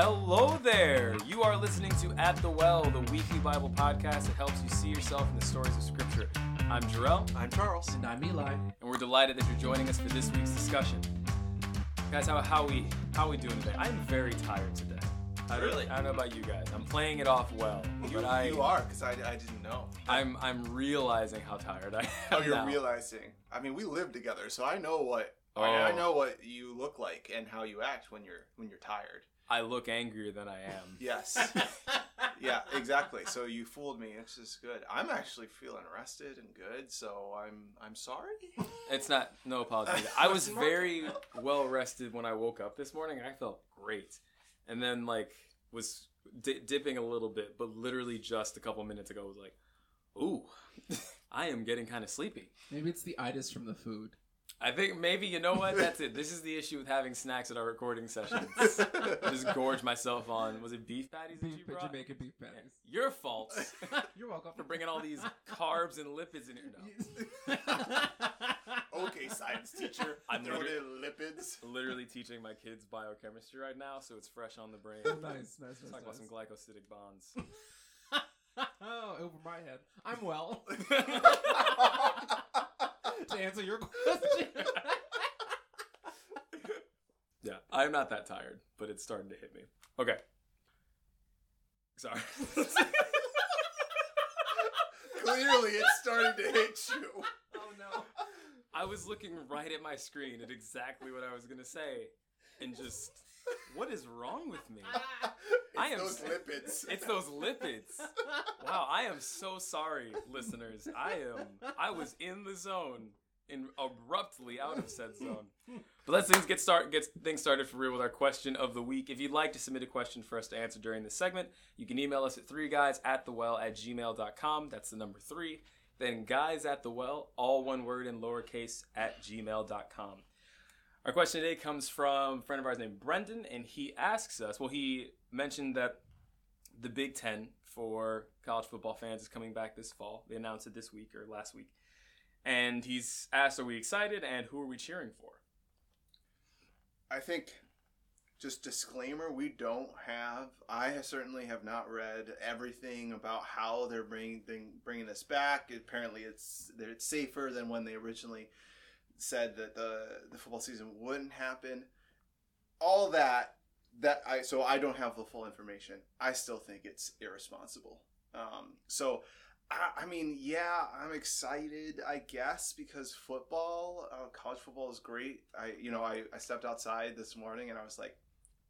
Hello there. You are listening to At the Well, the weekly Bible podcast that helps you see yourself in the stories of Scripture. I'm Jarrell, I'm Charles. And I'm Eli. and we're delighted that you're joining us for this week's discussion. Guys, how how we how we doing today? I'm very tired today. I don't, Really? I don't know about you guys. I'm playing it off well, You, but I you are, because I, I didn't know. I'm I'm realizing how tired I am. Oh, you're now. realizing. I mean, we live together, so I know what I, I Oh. know what you look like and how you act when you're when you're tired. I look angrier than I am. Yes. yeah, exactly. So you fooled me. It's just good. I'm actually feeling rested and good, so I'm I'm sorry. It's not no apology. I was very well rested when I woke up this morning. I felt great, and then like was di- dipping a little bit, but literally just a couple minutes ago was like, "Ooh, I am getting kind of sleepy." Maybe it's the itis from the food. I think maybe you know what? That's it. This is the issue with having snacks at our recording sessions. Just gorge myself on was it beef patties that you Beef, brought? Jamaican beef patties. Your fault You're welcome. for bringing all these carbs and lipids in here. No. okay, science teacher. I'm Throw literally- in lipids. Literally teaching my kids biochemistry right now, so it's fresh on the brain. Nice, nice, nice. Talk about some glycosidic bonds. oh, over my head. I'm well. To answer your question. Yeah, I'm not that tired, but it's starting to hit me. Okay. Sorry. Clearly, it's starting to hit you. oh no. I was looking right at my screen at exactly what I was going to say and just what is wrong with me? It's I am those lipids. It's those lipids. Wow, I am so sorry, listeners. I am I was in the zone and abruptly out of said zone. But let's things get start get things started for real with our question of the week. If you'd like to submit a question for us to answer during this segment, you can email us at three guys at the well at gmail.com. That's the number three. Then guys at the well, all one word in lowercase at gmail.com. Our question today comes from a friend of ours named Brendan, and he asks us, well, he mentioned that the Big Ten for college football fans is coming back this fall. They announced it this week or last week. And he's asked, are we excited and who are we cheering for? I think, just disclaimer, we don't have. I certainly have not read everything about how they're bringing bringing this back. Apparently, it's it's safer than when they originally said that the the football season wouldn't happen. All that that I so I don't have the full information. I still think it's irresponsible. Um, so. I, I mean, yeah, I'm excited, I guess, because football, uh, college football is great. I, you know, I, I stepped outside this morning and I was like,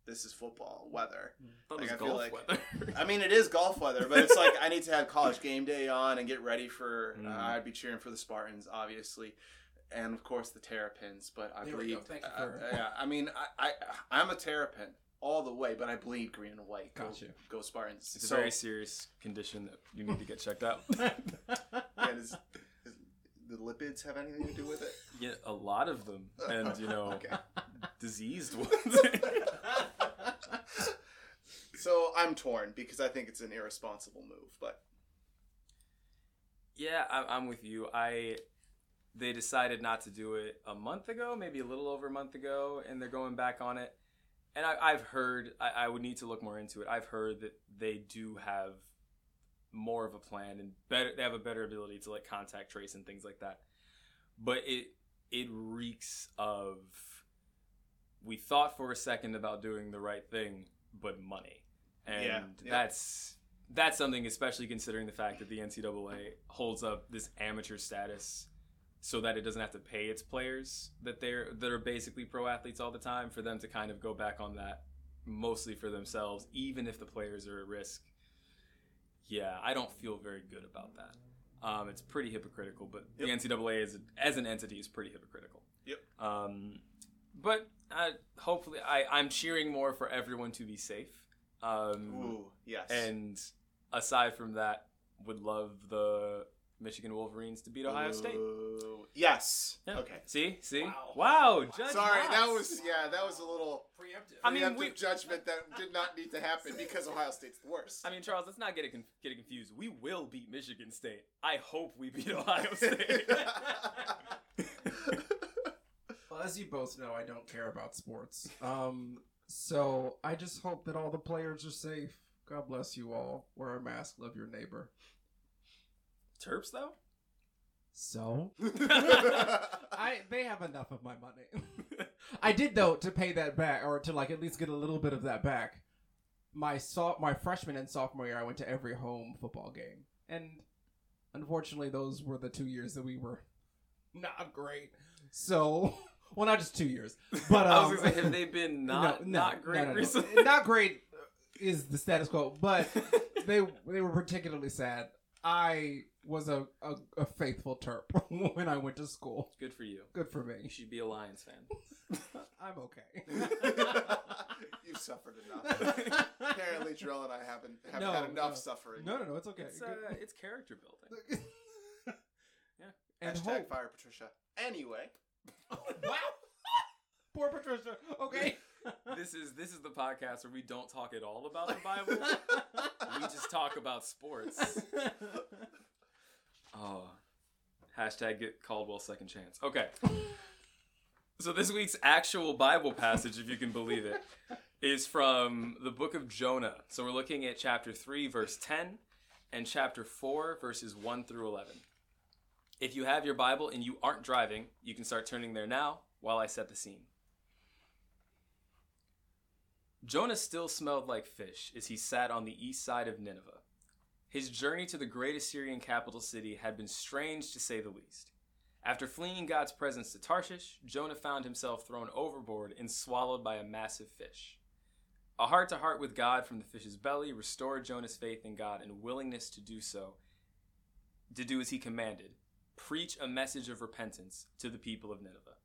this is football weather. thought Like, I feel like- weather. I mean, it is golf weather, but it's like I need to have college game day on and get ready for. Mm. Uh, I'd be cheering for the Spartans, obviously, and of course the Terrapins. But I There we bleed. go. Thank you uh, for- yeah, I mean, I, I I'm a Terrapin all the way, but I bleed green and white. Go, Gotcha. go Spartans. it's a very serious condition that you need to get checked out. and is, is the lipids have anything to do with it? yeah, a lot of them. And, you know, Okay. diseased ones. So I'm torn because I think it's an irresponsible move, but Yeah, I'm with you. I they decided not to do it a month ago, maybe a little over a month ago, and they're going back on it. And I, I've heard I, I would need to look more into it. I've heard that they do have more of a plan and better. They have a better ability to like contact trace and things like that. But it it reeks of we thought for a second about doing the right thing, but money, and Yeah, yeah. that's that's something, especially considering the fact that the NCAA holds up this amateur status so that it doesn't have to pay its players that they're that are basically pro athletes all the time for them to kind of go back on that mostly for themselves, even if the players are at risk. Yeah, I don't feel very good about that. Um, it's pretty hypocritical, but Yep. the NCAA is, as an entity is pretty hypocritical. Yep. Um, but uh, hopefully, I, I'm cheering more for everyone to be safe. Um, ooh, yes. and aside from that, would love the Michigan Wolverines to beat Ohio State. Ooh, Yes. Yeah. Okay. See, see, Wow. wow. Judge Sorry, that was yeah, that was a little Preemptive. I mean, preemptive we- judgment that did not need to happen because Ohio State's the worst. I mean, Charles, let's not get it, get it confused. We will beat Michigan State. I hope we beat Ohio State. well, as you both know, I don't care about sports. Um, So I just hope that all the players are safe. God bless you all. Wear a mask. Love your neighbor. Terps though. So I they have enough of my money. I did though to pay that back, or to like at least get a little bit of that back. My so- my freshman and sophomore year, I went to every home football game, and unfortunately, those were the two years that we were not great. So, well, not just two years, but I um, was gonna say, have they been not no, no, not great no, no, no. recently? Not great is the status quo, but they they were particularly sad. I was a, a, a faithful Terp when I went to school. Good for you. Good for me. You should be a Lions fan. I'm okay. You've suffered enough. Apparently, Jarrell and I haven't have No, had enough no. suffering. no, no, no, it's okay. It's uh, it's character building. and Hashtag hope. fire Patricia. Anyway, wow. Poor Patricia. Okay. This is this is the podcast where we don't talk at all about the Bible. we just talk about sports. Oh, hashtag get Caldwell second chance. Okay. So this week's actual Bible passage, if you can believe it, is from the book of Jonah. So we're looking at chapter 3, verse 10, and chapter 4, verses 1 through 11. If you have your Bible and you aren't driving, you can start turning there now while I set the scene. Jonah still smelled like fish as he sat on the east side of Nineveh. His journey to the great Assyrian capital city had been strange to say the least. After fleeing God's presence to Tarshish, Jonah found himself thrown overboard and swallowed by a massive fish. A heart to heart with God from the fish's belly restored Jonah's faith in God and willingness to do so, to do as he commanded preach a message of repentance to the people of Nineveh.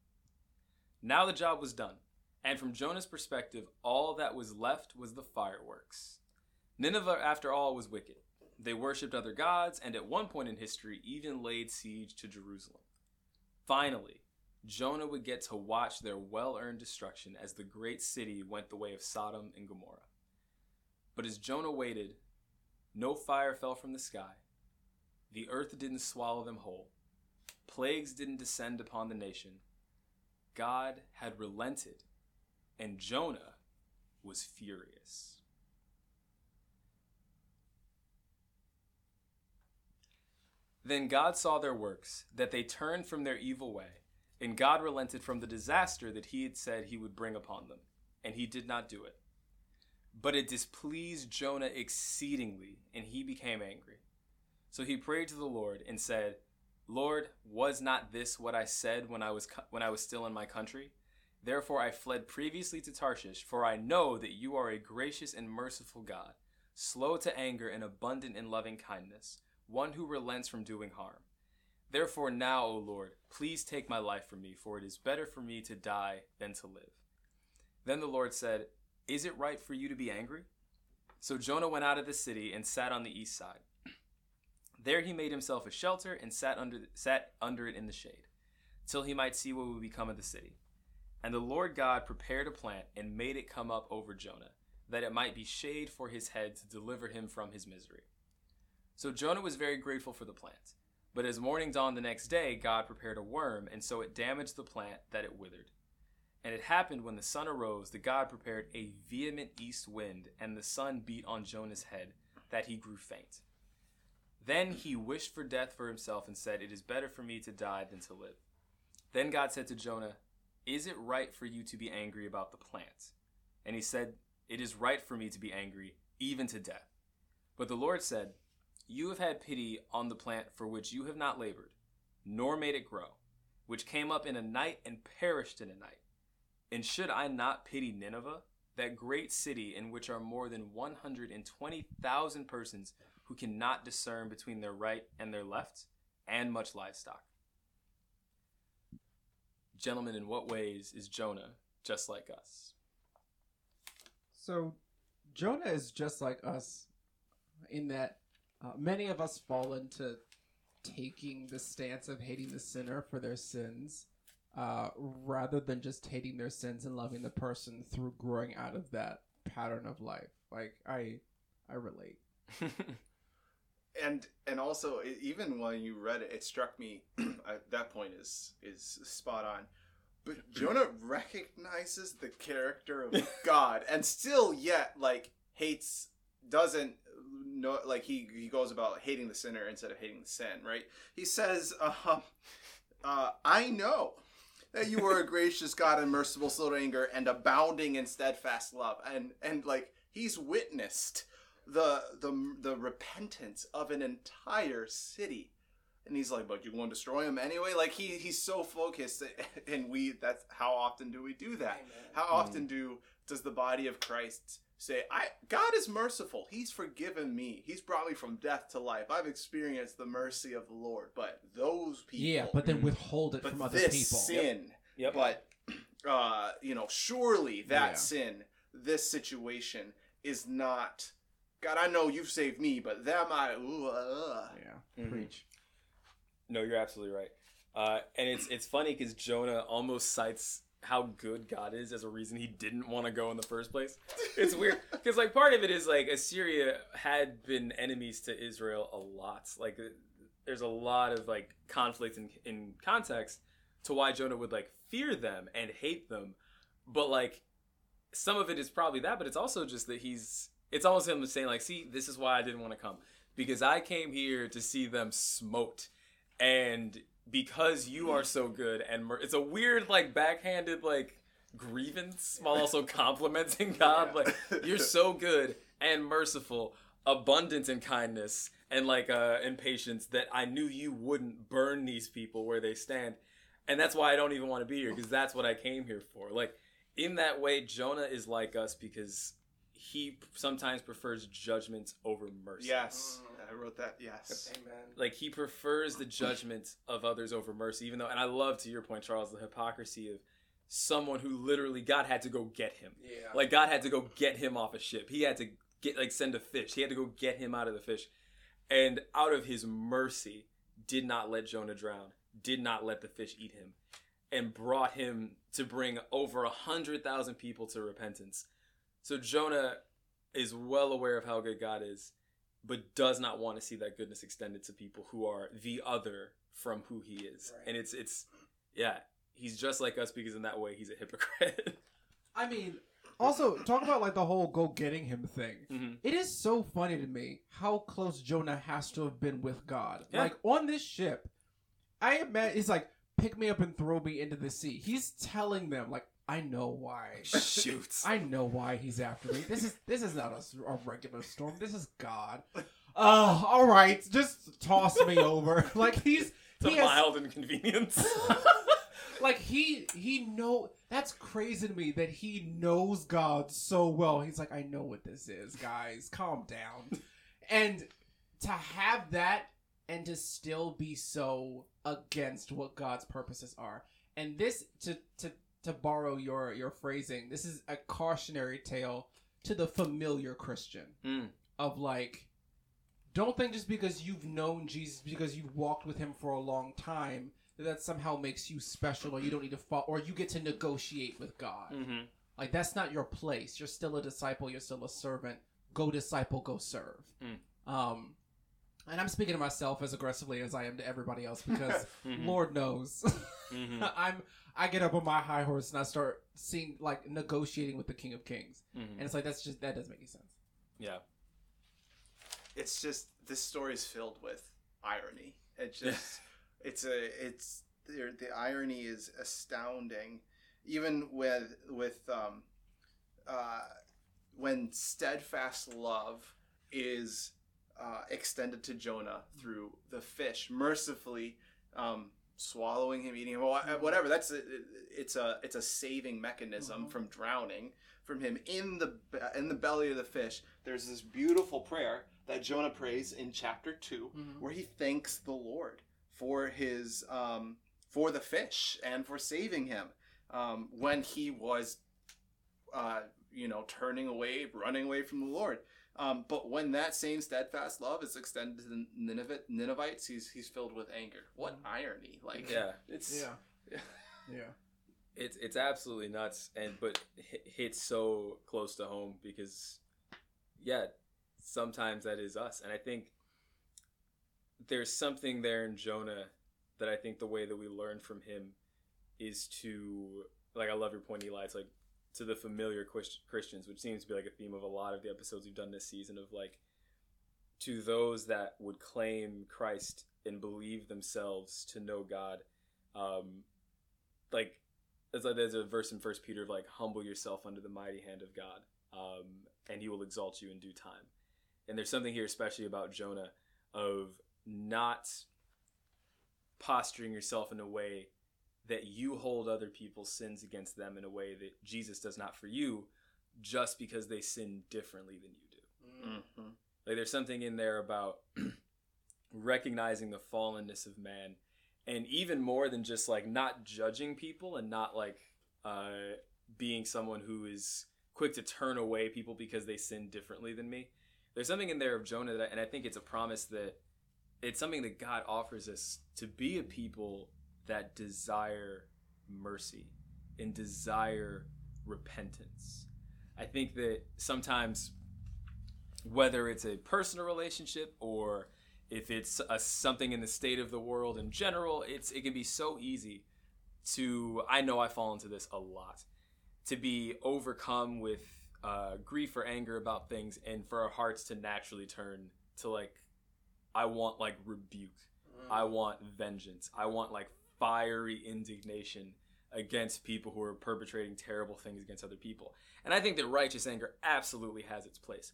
Now the job was done, and from Jonah's perspective, all that was left was the fireworks. Nineveh, after all, was wicked. They worshipped other gods, and at one point in history, even laid siege to Jerusalem. Finally, Jonah would get to watch their well earned destruction as the great city went the way of Sodom and Gomorrah. But as Jonah waited, no fire fell from the sky, the earth didn't swallow them whole, plagues didn't descend upon the nation. God had relented, and Jonah was furious. Then God saw their works, that they turned from their evil way, and God relented from the disaster that he had said he would bring upon them, and he did not do it. But it displeased Jonah exceedingly, and he became angry. So he prayed to the Lord and said, Lord, was not this what I said when I was when I was still in my country? Therefore I fled previously to Tarshish, for I know that you are a gracious and merciful God, slow to anger and abundant in loving kindness, one who relents from doing harm. Therefore now, O Lord, please take my life from me, for it is better for me to die than to live. Then the Lord said, Is it right for you to be angry? So Jonah went out of the city and sat on the east side. There he made himself a shelter and sat under sat under it in the shade, till he might see what would become of the city. And the Lord God prepared a plant and made it come up over Jonah, that it might be shade for his head to deliver him from his misery. So Jonah was very grateful for the plant. But as morning dawned the next day, God prepared a worm, and so it damaged the plant that it withered. And it happened when the sun arose that God prepared a vehement east wind, and the sun beat on Jonah's head, that he grew faint. Then he wished for death for himself and said, It is better for me to die than to live. Then God said to Jonah, Is it right for you to be angry about the plant? And he said, It is right for me to be angry, even to death. But the Lord said, You have had pity on the plant for which you have not labored, nor made it grow, which came up in a night and perished in a night. And should I not pity Nineveh, that great city in which are more than 120,000 persons who cannot discern between their right and their left, and much livestock? Gentlemen, in what ways is Jonah just like us? So, Jonah is just like us in that uh, many of us fall into taking the stance of hating the sinner for their sins uh, rather than just hating their sins and loving the person through growing out of that pattern of life. Like, I, I relate. and and also even when you read it, it struck me. at that point is is spot on. But Jonah recognizes the character of God and still yet like hates doesn't know like he he goes about hating the sinner instead of hating the sin, right? He says, uh, uh, I know that you are a gracious God and merciful, slow to anger, and abounding in steadfast love. And and like he's witnessed the the the repentance of an entire city. And he's like, but you want to destroy him anyway? Like he he's so focused, and we that's how often do we do that? How often do does the body of Christ say, "I God is merciful. He's forgiven me. He's brought me from death to life. I've experienced the mercy of the Lord." But those people, Yeah, but then withhold it from other this people. sin, Yep. but uh, you know, surely that Yeah. sin, this situation is not. God, I know you've saved me, but them I. Ooh, uh, Yeah, Mhm. preach. No, you're absolutely right. Uh, and it's it's funny because Jonah almost cites how good God is as a reason he didn't want to go in the first place. It's weird because like part of it is like Assyria had been enemies to Israel a lot. Like uh, there's a lot of like conflict in in context to why Jonah would like fear them and hate them. But like some of it is probably that, but it's also just that he's it's almost him saying like, see, this is why I didn't want to come. Because I came here to see them smoked and because you are so good and mer- it's a weird like backhanded like grievance while also complimenting god. Yeah. like you're so good and merciful abundant in kindness and like uh in patience that i knew you wouldn't burn these people where they stand. And that's why i don't even want to be here because that's what i came here for. Like in that way jonah is like us because he sometimes prefers judgment over mercy Yes, mm. I wrote that. Yes. Amen. like he prefers the judgment of others over mercy even though and i love to your point charles the hypocrisy of someone who literally god had to go get him Yeah. like god had to go get him off a ship he had to get like send a fish he had to go get him out of the fish and out of his mercy did not let jonah drown did not let the fish eat him and brought him to bring over a hundred thousand people to repentance so jonah is well aware of how good god is but does not want to see that goodness extended to people who are the other from who he is. Right. And it's it's yeah, he's just like us because in that way he's a hypocrite. I mean, also talk about like the whole go getting him thing. Mhm. It is so funny to me how close Jonah has to have been with God. Yeah. Like on this ship, I imagine he's like, pick me up and throw me into the sea. He's telling them like, I know why. Shoot. I know why he's after me. This is this is not a, a regular storm. This is God. Oh, all right. Just toss me over. Like he's it's a he has- mild inconvenience. like he he know that's crazy to me that he knows God so well. He's like, I know what this is, guys. Calm down. And to have that and to still be so against what God's purposes are. And this to to to borrow your your phrasing, this is a cautionary tale to the familiar Christian Mm. of like don't think just because you've known Jesus because you've walked with him for a long time that that somehow makes you special or you don't need to fall or you get to negotiate with God. Mhm. Like that's not your place. You're still a disciple, you're still a servant. Go disciple, go serve. Mm. Um and I'm speaking to myself as aggressively as I am to everybody else because Mhm. Lord knows Mhm. I'm I get up on my high horse and I start seeing like negotiating with the King of Kings. Mhm. And it's like that's just that doesn't make any sense. Yeah. it's just this story is filled with irony. It just it's a it's the, the irony is astounding, even with with um uh when steadfast love is uh, extended to Jonah through the fish mercifully um, swallowing him, eating him, wha- whatever. That's a, it's a it's a saving mechanism Mhm. from drowning from him in the in the belly of the fish. There's this beautiful prayer that Jonah prays in chapter 2 Mhm. where he thanks the Lord for his um, for the fish and for saving him um, when he was uh, you know turning away, running away from the Lord. Um, but when that same steadfast love is extended to the Nineveh, Ninevites, he's he's filled with anger. What irony! Like Yeah. it's Yeah. Yeah. It's it's absolutely nuts and but hit, hits so close to home because yeah, sometimes that is us and I think there's something there in Jonah that I think the way that we learn from him is to like I love your point, Eli. It's like to the familiar Christians, which seems to be like a theme of a lot of the episodes we've done this season. Of like to those that would claim Christ and believe themselves to know God, um, like like there's a verse in First Peter of like humble yourself under the mighty hand of God, um, and He will exalt you in due time. And there's something here, especially about Jonah, of not posturing yourself in a way that you hold other people's sins against them in a way that Jesus does not for you, just because they sin differently than you do. Mhm. Like there's something in there about recognizing the fallenness of man, and even more than just like not judging people and not like uh, being someone who is quick to turn away people because they sin differently than me. There's something in there of Jonah that, and I think it's a promise that it's something that God offers us to be a people that desire mercy and desire repentance. I think that sometimes whether it's a personal relationship or if it's a, something in the state of the world in general, it's it can be so easy to I know I fall into this a lot to be overcome with uh, grief or anger about things and for our hearts to naturally turn to like I want like rebuke. I want vengeance. I want like fiery indignation against people who are perpetrating terrible things against other people. And I think that righteous anger absolutely has its place.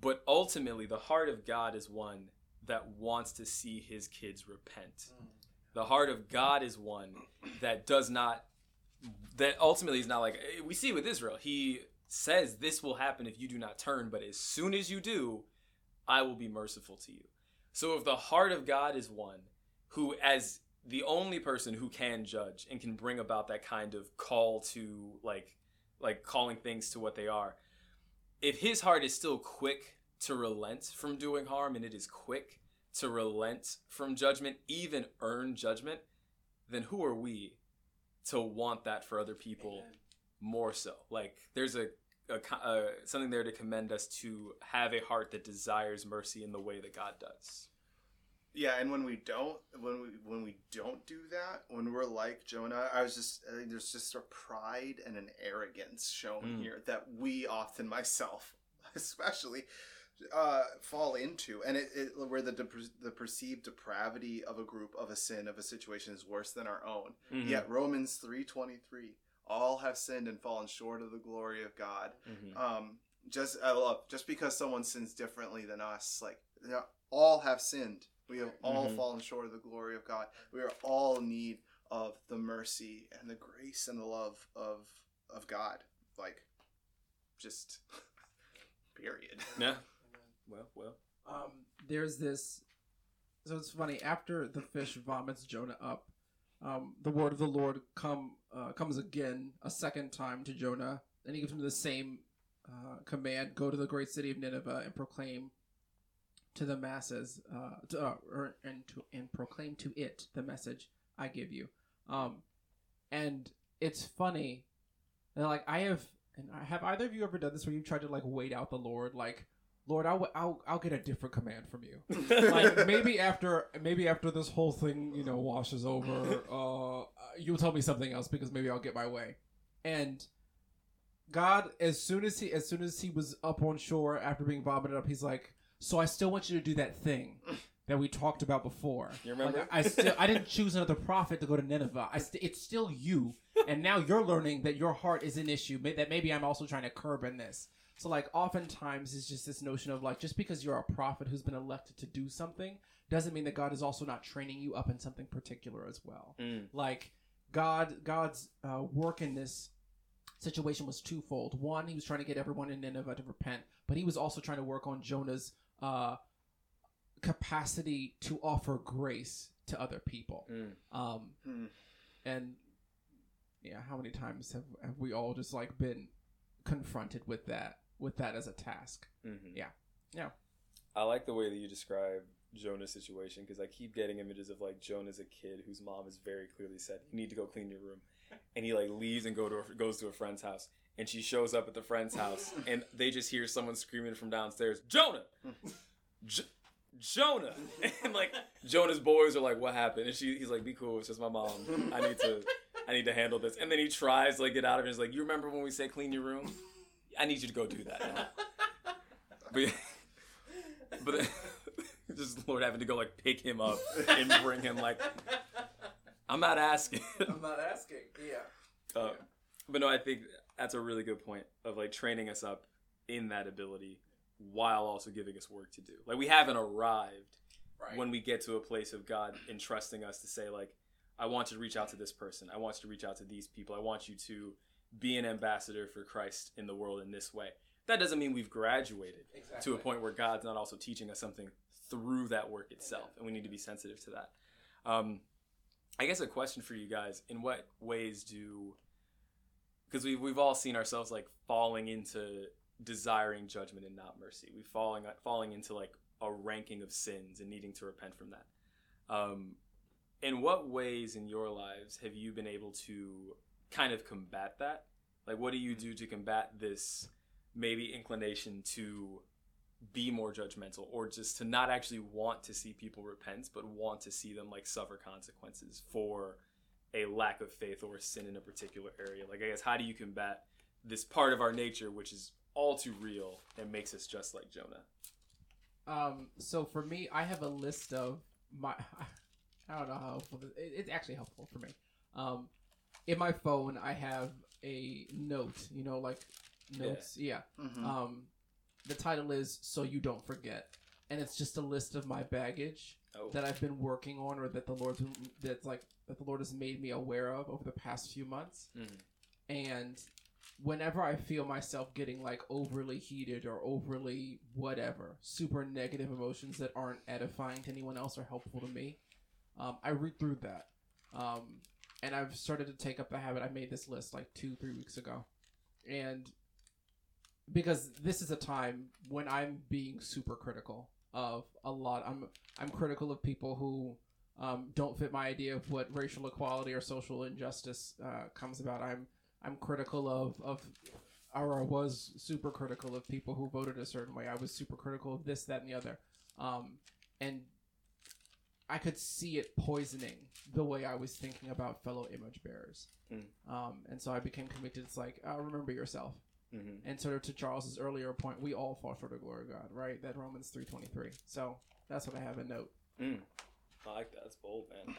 But ultimately, the heart of God is one that wants to see his kids repent. The heart of God is one that does not, that ultimately is not like, we see with Israel. He says, This will happen if you do not turn, but as soon as you do, I will be merciful to you. So if the heart of God is one who, as the only person who can judge and can bring about that kind of call to like like calling things to what they are if his heart is still quick to relent from doing harm and it is quick to relent from judgment even earn judgment then who are we to want that for other people more so? Like there's a, a, uh something there to commend us to have a heart that desires mercy in the way that god does Yeah, and when we don't, when we when we don't do that, when we're like Jonah, I was just I think there's just a pride and an arrogance shown Mm. here that we often, myself especially, uh, fall into, and it, it where the dep- the perceived depravity of a group, of a sin, of a situation is worse than our own. Mhm. Yet Romans three twenty three, all have sinned and fallen short of the glory of God. Mhm. Um, just I love just because someone sins differently than us, like you know, all have sinned. We have all Mhm. fallen short of the glory of God. We are all in need of the mercy and the grace and the love of of God. Like, just period. yeah well well um, there's this. So it's funny. After the fish vomits Jonah up, um, the word of the Lord come uh, comes again a second time to Jonah, and he gives him the same uh, command: "Go to the great city of Nineveh and proclaim to the masses, uh, to, uh, or, and to and proclaim to it the message I give you." Um, and it's funny. that, Like I have, and I have either of you ever done this where you tried to like wait out the Lord, like. Lord, I'll, I'll I'll get a different command from you. Like maybe after maybe after this whole thing you know washes over, uh, you'll tell me something else because maybe I'll get my way. And God, as soon as he as soon as he was up on shore after being vomited up, he's like, "So I still want you to do that thing that we talked about before. You remember? Like, I, I still I didn't choose another prophet to go to Nineveh. I st- it's still you, and now you're learning that your heart is an issue. may- That maybe I'm also trying to curb in this. So like oftentimes it's just this notion of like just because you're a prophet who's been elected to do something doesn't mean that God is also not training you up in something particular as well. Mm. Like God God's uh, work in this situation was twofold. One, he was trying to get everyone in Nineveh to repent, but he was also trying to work on Jonah's uh, capacity to offer grace to other people. Mm. Um, Hmm. and yeah, how many times have, have we all just like been confronted with that with that as a task? Mhm. Yeah. Yeah. I like the way that you describe Jonah's situation because I keep getting images of like Jonah's a kid whose mom has very clearly said you need to go clean your room, and he like leaves and go to a, goes to a friend's house, and she shows up at the friend's house, and they just hear someone screaming from downstairs, Jonah, J- Jonah, and like Jonah's boys are like, what happened? And she he's like, be cool, it's just my mom. I need to I need to handle this. And then he tries to like get out of it. He's like, you remember when we say clean your room? I need you to go do that now. But, but just Lord having to go like pick him up and bring him like, I'm not asking. I'm not asking. Yeah. Uh, but no, I think that's a really good point of like training us up in that ability while also giving us work to do. Like we haven't arrived Right. when we get to a place of God entrusting us to say like, I want you to reach out to this person. I want you to reach out to these people. I want you to be an ambassador for Christ in the world in this way. That doesn't mean we've graduated exactly. to a point where God's not also teaching us something through that work itself, and we need to be sensitive to that. Um, I guess a question for you guys: In what ways do because we've we've all seen ourselves like falling into desiring judgment and not mercy. We've falling falling into like a ranking of sins and needing to repent from that. Um, in what ways in your lives have you been able to kind of combat that? Like, what do you do to combat this maybe inclination to be more judgmental or just to not actually want to see people repent, but want to see them like suffer consequences for a lack of faith or sin in a particular area? Like, I guess, how do you combat this part of our nature, which is all too real and makes us just like Jonah? Um, so for me, I have a list of my. I don't know how helpful this, it, it's actually helpful for me. Um, in my phone, I have a note. You know, like notes. Yeah. Mhm. Um, the title is "So You Don't Forget," and it's just a list of my baggage Oh, that I've been working on, or that the Lord's that's like that the Lord has made me aware of over the past few months. Mhm. And whenever I feel myself getting like overly heated or overly whatever, super negative emotions that aren't edifying to anyone else or helpful to me, um, I read through that. Um, and I've started to take up the habit. I made this list like two, three weeks ago, and because this is a time when I'm being super critical of a lot. I'm I'm critical of people who um, don't fit my idea of what racial equality or social injustice uh, comes about. I'm I'm critical of of or I was super critical of people who voted a certain way. I was super critical of this, that, and the other. Um, and I could see it poisoning the way I was thinking about fellow image bearers. Mm. Um, and so I became convicted. It's like, uh, remember yourself. Mhm. And sort of to Charles's earlier point, we all fall for the glory of God, right? That Romans three twenty three. So that's what I have a note. Mm. I like that. That's bold, man.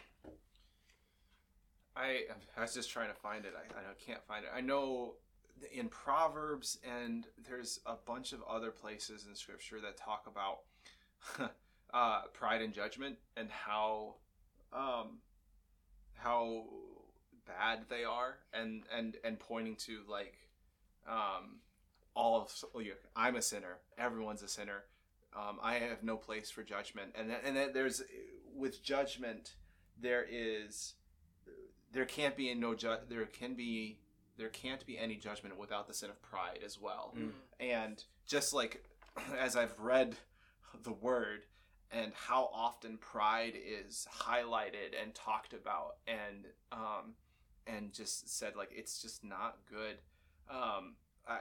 I I was just trying to find it. I, I can't find it. I know in Proverbs and there's a bunch of other places in Scripture that talk about uh, pride and judgment and how um, how bad they are, and and and pointing to like um, all of I'm a sinner. Everyone's a sinner. Um, I have no place for judgment, and then, and then there's with judgment there is there can't be no ju- there can be there can't be any judgment without the sin of pride as well Mm. and just like as i've read the word and how often pride is highlighted and talked about and um and just said like it's just not good um i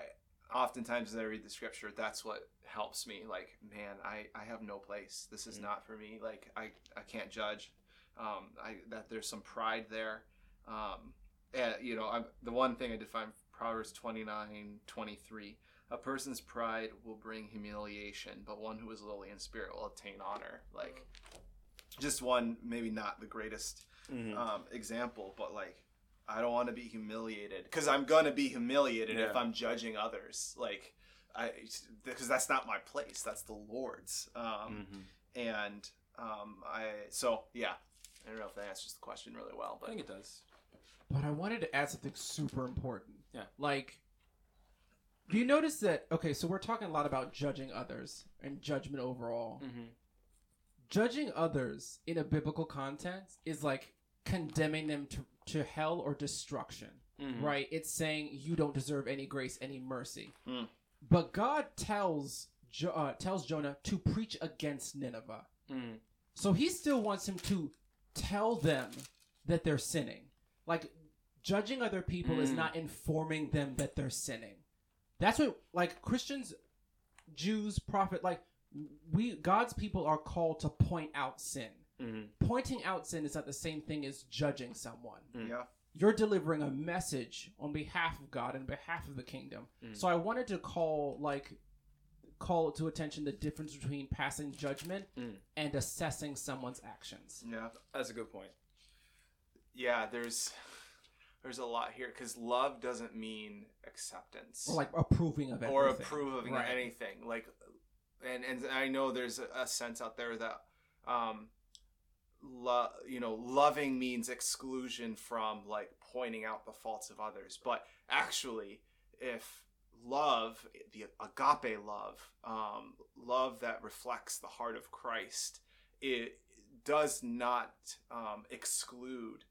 oftentimes as i read the scripture that's what helps me like man i i have no place. This is Mm. not for me. Like i i can't judge. Um i that there's some pride there. Um and you know I'm, the one thing i did find proverbs 29 23 a person's pride will bring humiliation but one who is lowly in spirit will obtain honor. Like just one maybe not the greatest Mhm. um, example, but like I don't want to be humiliated because I'm gonna be humiliated if I'm judging others. Like I because that's not my place. That's the Lord's. Um, Mhm. And um, I so yeah. I don't know if that answers the question really well, but I think it does. But I wanted to add something super important. Yeah. Like, do you notice that? Okay, so we're talking a lot about judging others and judgment overall. Mm-hmm. Judging others in a biblical context is like condemning them to, to hell or destruction, Mm-hmm. right? It's saying you don't deserve any grace, any mercy. Hmm. But God tells jo- uh, tells Jonah to preach against Nineveh. Mm-hmm. So he still wants him to tell them that they're sinning. Like judging other people is Mm. not informing them that they're sinning. That's what like Christians, Jews, prophet like we God's people are called to point out sin. Mm-hmm. Pointing out sin is not the same thing as judging someone. Mm. yeah, you're delivering a message on behalf of God and behalf of the kingdom. Mm. So I wanted to call like call to attention the difference between passing judgment Mm. and assessing someone's actions. Yeah. That's a good point. Yeah, there's there's a lot here cuz love doesn't mean acceptance Or like approving of everything. or approving Right. of anything. Like and and I know there's a, a sense out there that um lo- you know, loving means exclusion from like pointing out the faults of others. But actually, if love, the agape love, um, love that reflects the heart of Christ, it does not um, exclude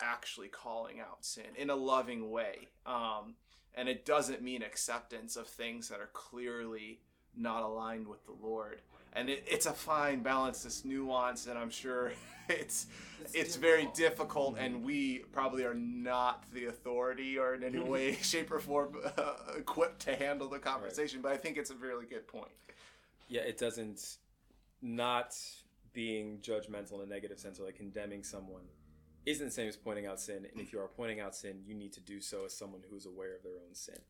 actually calling out sin in a loving way. Um, and it doesn't mean acceptance of things that are clearly not aligned with the Lord. And it, it's a fine balance, this nuance, and I'm sure it's it's very difficult, and we probably are not the authority or in any way, shape, or form uh, equipped to handle the conversation. But I think it's a really good point. Yeah, it doesn't. Not being judgmental in a negative sense or like condemning someone isn't the same as pointing out sin. And if you are pointing out sin, you need to do so as someone who's aware of their own sin.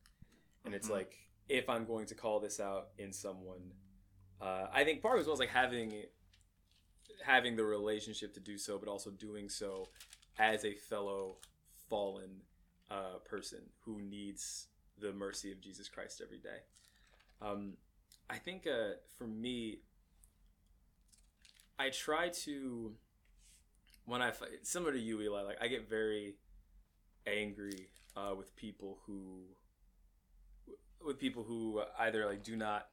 And it's Mhm. like if I'm going to call this out in someone, uh, I think part of it as well is like having having the relationship to do so, but also doing so as a fellow fallen uh, person who needs the mercy of Jesus Christ every day. Um, I think uh, for me, I try to when I similar to you, Eli. Like I get very angry uh, with people who with people who either like do not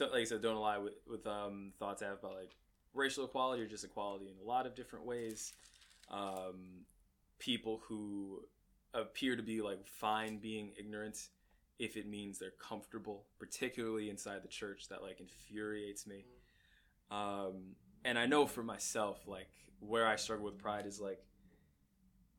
like I said don't ally with with um, thoughts I have about like racial equality or just equality in a lot of different ways. Um, people who appear to be like fine being ignorant if it means they're comfortable, particularly inside the church, that like infuriates me. Um, and I know for myself, like where I struggle with pride is like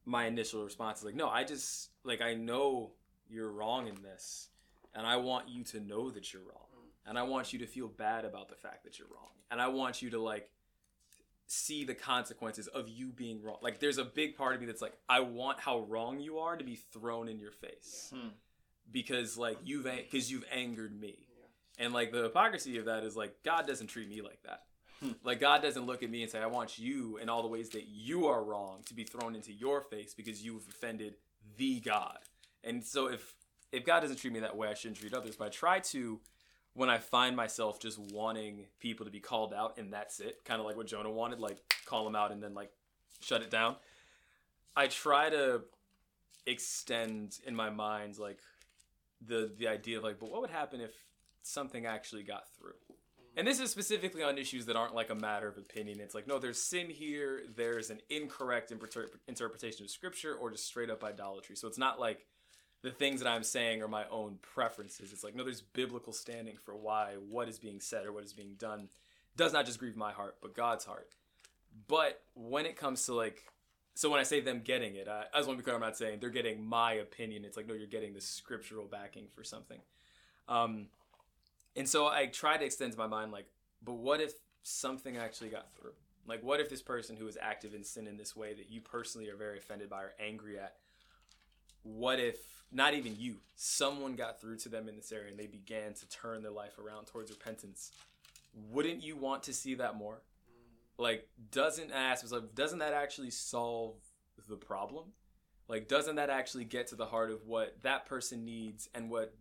my initial response is like, no, I just like I know you're wrong in this, and I want you to know that you're wrong, and I want you to feel bad about the fact that you're wrong, and I want you to like see the consequences of you being wrong. Like there's a big part of me that's like, I want how wrong you are to be thrown in your face Hmm. because like you've because you've angered me and like the hypocrisy of that is like god doesn't treat me like that Hmm. like god doesn't look at me and say i want you in all the ways that you are wrong to be thrown into your face because you've offended the god and so if if god doesn't treat me that way i shouldn't treat others but i try to when i find myself just wanting people to be called out and that's it kind of like what jonah wanted like call them out and then like shut it down i try to extend in my mind like the the idea of like but what would happen if something actually got through? And this is specifically on issues that aren't like a matter of opinion. It's like no there's sin here there's an incorrect interpre- interpretation of scripture or just straight up idolatry. So it's not like the things that i'm saying are my own preferences it's like no there's biblical standing for why what is being said or what is being done does not just grieve my heart but god's heart but when it comes to like so when I say them getting it, I, I just want to be clear. I'm not saying they're getting my opinion. It's like no, you're getting the scriptural backing for something. Um, and so I try to extend to my mind like, but what if something actually got through? Like, what if this person who is active in sin in this way that you personally are very offended by or angry at? What if not even you, someone got through to them in this area and they began to turn their life around towards repentance? Wouldn't you want to see that more? like doesn't ask myself doesn't that actually solve the problem like doesn't that actually get to the heart of what that person needs and what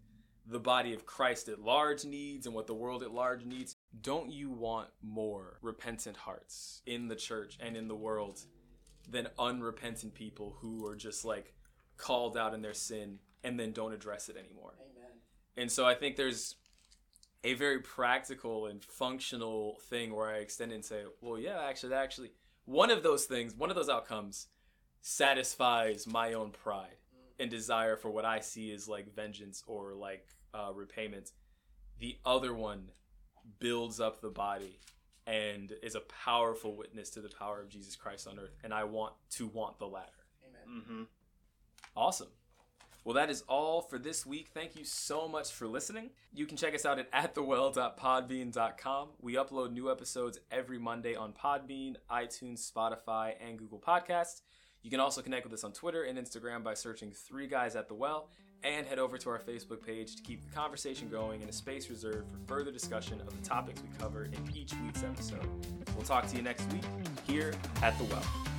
the body of christ at large needs and what the world at large needs don't you want more repentant hearts in the church and in the world than unrepentant people who are just like called out in their sin and then don't address it anymore Amen. and so I think there's a very practical and functional thing where I extend and say, well, yeah, actually, actually, one of those things, one of those outcomes satisfies my own pride and desire for what I see as like vengeance or like uh, repayment. The other one builds up the body and is a powerful witness to the power of Jesus Christ on earth. And I want to want the latter. Amen. Mm-hmm. Awesome. Well, that is all for this week. Thank you so much for listening. You can check us out at atthewell.podbean.com. We upload new episodes every Monday on Podbean, iTunes, Spotify, and Google Podcasts. You can also connect with us on Twitter and Instagram by searching Three Guys at the Well, and head over to our Facebook page to keep the conversation going in a space reserved for further discussion of the topics we cover in each week's episode. We'll talk to you next week here at the Well.